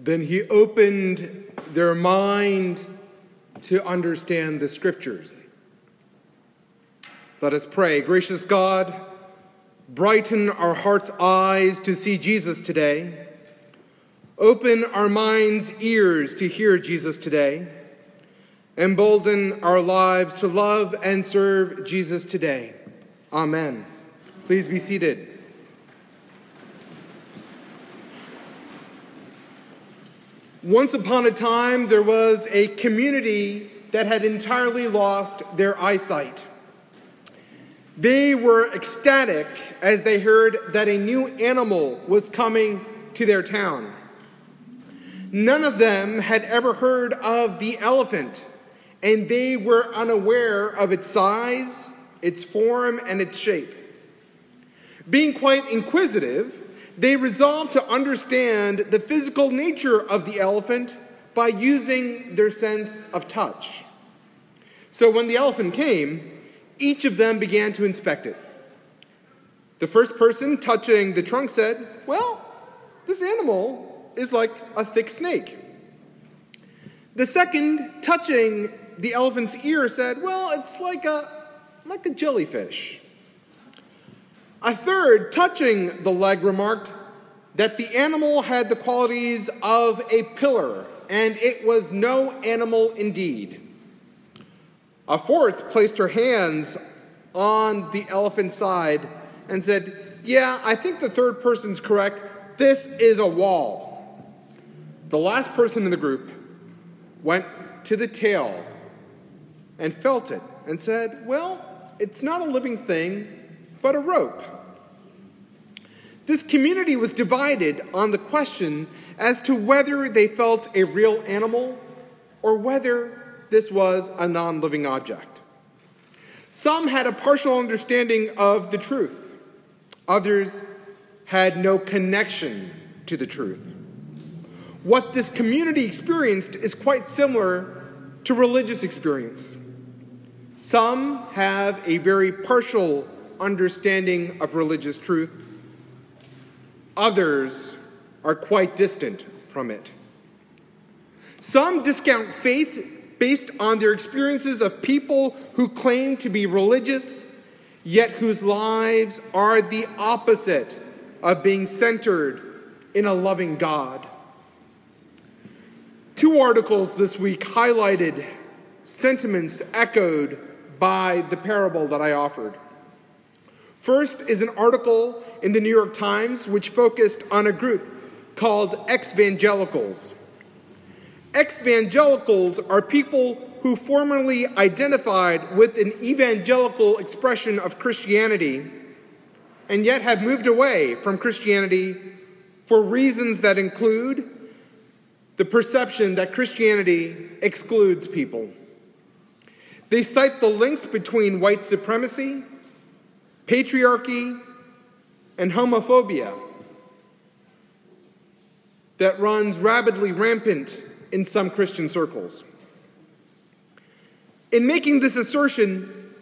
Then he opened their mind to understand the scriptures. Let us pray. Gracious God, brighten our hearts' eyes to see Jesus today. Open our minds' ears to hear Jesus today. Embolden our lives to love and serve Jesus today. Amen. Please be seated. Once upon a time, there was a community that had entirely lost their eyesight. They were ecstatic as they heard that a new animal was coming to their town. None of them had ever heard of the elephant, and they were unaware of its size, its form, and its shape. Being quite inquisitive, they resolved to understand the physical nature of the elephant by using their sense of touch. So when the elephant came, each of them began to inspect it. The first person touching the trunk said, Well, this animal is like a thick snake. The second, touching the elephant's ear, said, Well, it's like a, like a jellyfish. A third, touching the leg, remarked that the animal had the qualities of a pillar, and it was no animal indeed. A fourth placed her hands on the elephant's side and said, Yeah, I think the third person's correct. This is a wall. The last person in the group went to the tail and felt it and said, Well, it's not a living thing, but a rope. This community was divided on the question as to whether they felt a real animal or whether this was a non living object. Some had a partial understanding of the truth, others had no connection to the truth. What this community experienced is quite similar to religious experience. Some have a very partial understanding of religious truth, others are quite distant from it. Some discount faith based on their experiences of people who claim to be religious, yet whose lives are the opposite of being centered in a loving God. Two articles this week highlighted sentiments echoed by the parable that I offered. First is an article in the New York Times which focused on a group called ex-evangelicals. Ex-evangelicals are people who formerly identified with an evangelical expression of Christianity and yet have moved away from Christianity for reasons that include the perception that Christianity excludes people. They cite the links between white supremacy, patriarchy, and homophobia that runs rapidly rampant in some Christian circles. In making this assertion,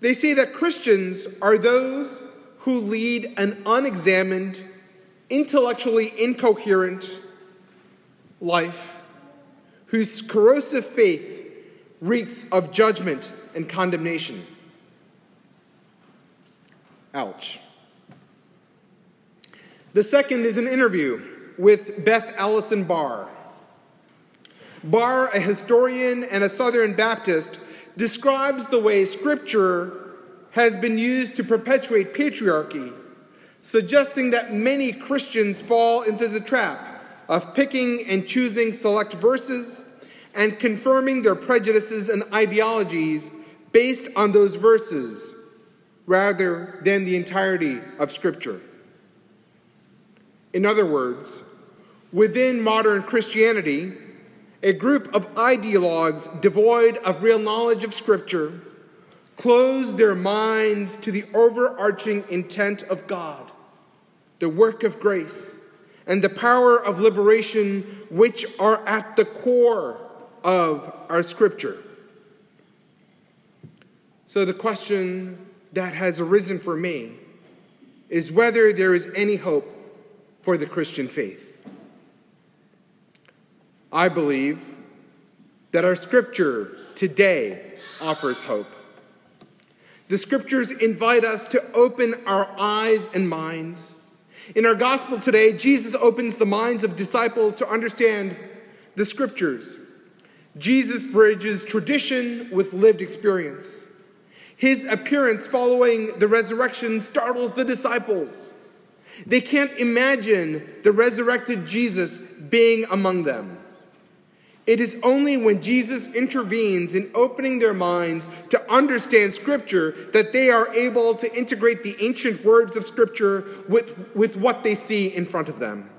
they say that Christians are those who lead an unexamined, intellectually incoherent life, whose corrosive faith reeks of judgment and condemnation. Ouch. The second is an interview with Beth Allison Barr. Barr, a historian and a Southern Baptist, describes the way Scripture has been used to perpetuate patriarchy, suggesting that many Christians fall into the trap of picking and choosing select verses and confirming their prejudices and ideologies based on those verses rather than the entirety of Scripture. In other words, within modern Christianity, a group of ideologues devoid of real knowledge of Scripture close their minds to the overarching intent of God, the work of grace, and the power of liberation, which are at the core of our Scripture. So, the question that has arisen for me is whether there is any hope for the Christian faith. I believe that our scripture today offers hope. The scriptures invite us to open our eyes and minds. In our gospel today, Jesus opens the minds of disciples to understand the scriptures. Jesus bridges tradition with lived experience. His appearance following the resurrection startles the disciples. They can't imagine the resurrected Jesus being among them. It is only when Jesus intervenes in opening their minds to understand Scripture that they are able to integrate the ancient words of Scripture with, with what they see in front of them.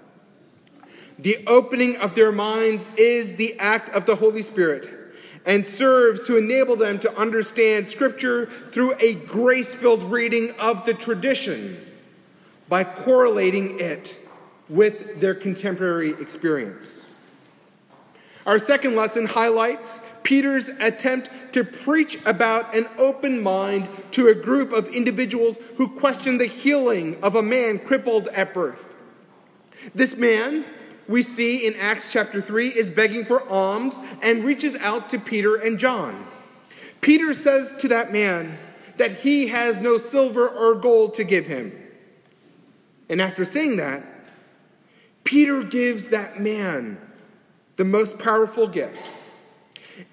The opening of their minds is the act of the Holy Spirit and serves to enable them to understand Scripture through a grace filled reading of the tradition by correlating it with their contemporary experience. Our second lesson highlights Peter's attempt to preach about an open mind to a group of individuals who question the healing of a man crippled at birth. This man, we see in Acts chapter 3, is begging for alms and reaches out to Peter and John. Peter says to that man that he has no silver or gold to give him. And after saying that, Peter gives that man the most powerful gift.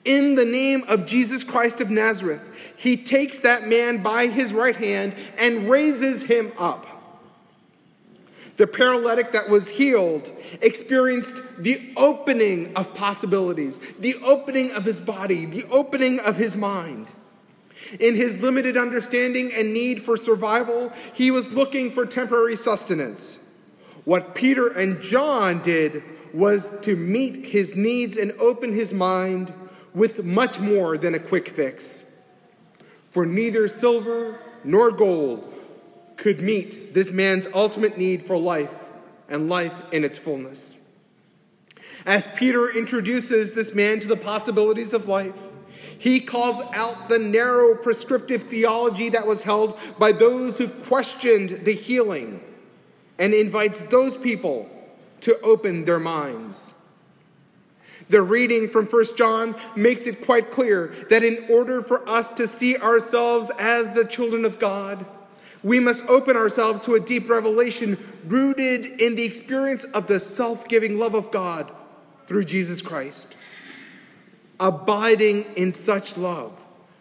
In the name of Jesus Christ of Nazareth, he takes that man by his right hand and raises him up. The paralytic that was healed experienced the opening of possibilities, the opening of his body, the opening of his mind. In his limited understanding and need for survival, he was looking for temporary sustenance. What Peter and John did was to meet his needs and open his mind with much more than a quick fix. For neither silver nor gold could meet this man's ultimate need for life and life in its fullness. As Peter introduces this man to the possibilities of life, he calls out the narrow prescriptive theology that was held by those who questioned the healing and invites those people to open their minds. The reading from 1 John makes it quite clear that in order for us to see ourselves as the children of God, we must open ourselves to a deep revelation rooted in the experience of the self giving love of God through Jesus Christ. Abiding in such love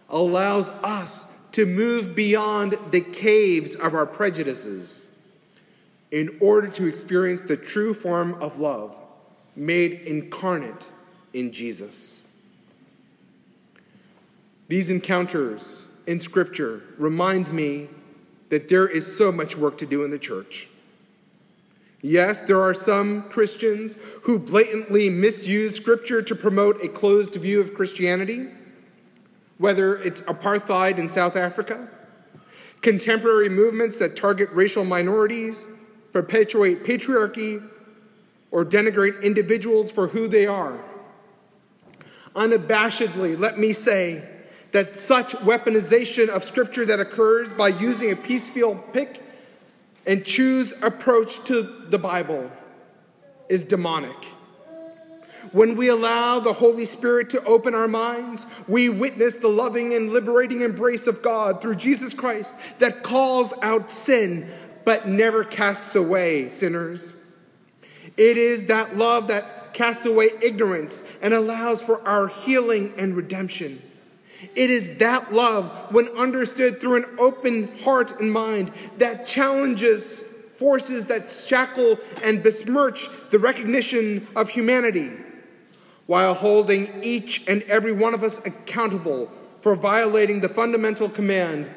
allows us to move beyond the caves of our prejudices in order to experience the true form of love made incarnate in Jesus. These encounters in Scripture remind me that there is so much work to do in the church. Yes, there are some Christians who blatantly misuse Scripture to promote a closed view of Christianity, whether it's apartheid in South Africa, contemporary movements that target racial minorities, perpetuate patriarchy, or denigrate individuals for who they are. Unabashedly, let me say that such weaponization of Scripture that occurs by using a piecemeal pick and choose approach to the Bible is demonic. When we allow the Holy Spirit to open our minds, we witness the loving and liberating embrace of God through Jesus Christ that calls out sin but never casts away sinners. It is that love that casts away ignorance and allows for our healing and redemption. It is that love, when understood through an open heart and mind, that challenges forces that shackle and besmirch the recognition of humanity, while holding each and every one of us accountable for violating the fundamental command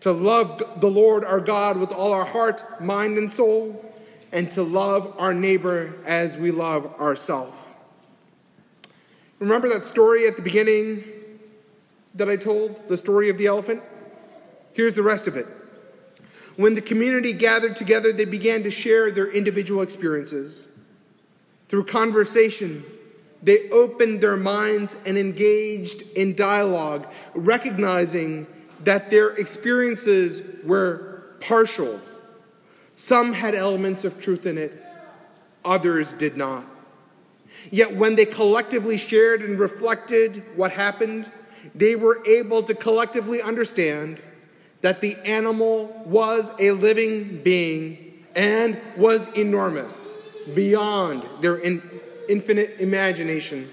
to love the Lord our God with all our heart, mind, and soul, and to love our neighbor as we love ourselves. Remember that story at the beginning that I told, the story of the elephant? Here's the rest of it. When the community gathered together, they began to share their individual experiences. Through conversation, they opened their minds and engaged in dialogue, recognizing that their experiences were partial. Some had elements of truth in it, others did not. Yet when they collectively shared and reflected what happened, they were able to collectively understand that the animal was a living being and was enormous, beyond their in, infinite imagination.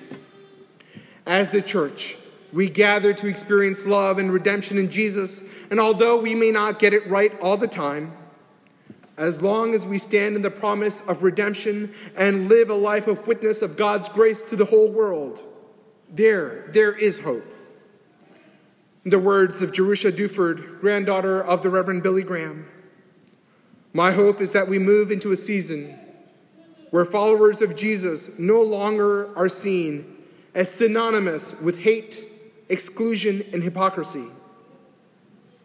As the church, we gather to experience love and redemption in Jesus, and although we may not get it right all the time, as long as we stand in the promise of redemption and live a life of witness of God's grace to the whole world, there, there is hope. In the words of Jerushah Duford, granddaughter of the Reverend Billy Graham, my hope is that we move into a season where followers of Jesus no longer are seen as synonymous with hate, exclusion, and hypocrisy,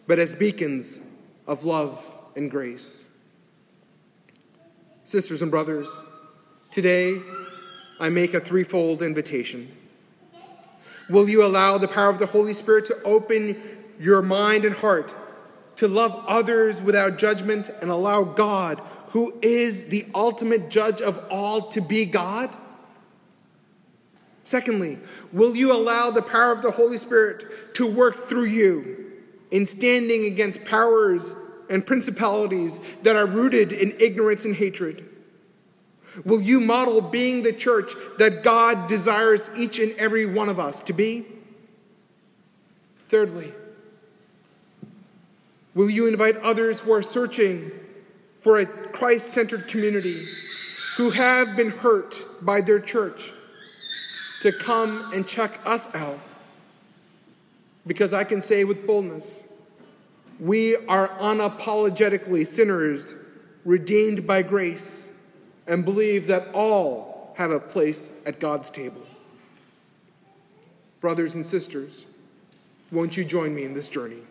but as beacons of love and grace. Sisters and brothers, today I make a threefold invitation. Will you allow the power of the Holy Spirit to open your mind and heart to love others without judgment and allow God, who is the ultimate judge of all, to be God? Secondly, will you allow the power of the Holy Spirit to work through you in standing against powers and principalities that are rooted in ignorance and hatred? Will you model being the church that God desires each and every one of us to be? Thirdly, will you invite others who are searching for a Christ centered community who have been hurt by their church to come and check us out? Because I can say with boldness, we are unapologetically sinners redeemed by grace and believe that all have a place at God's table. Brothers and sisters, won't you join me in this journey?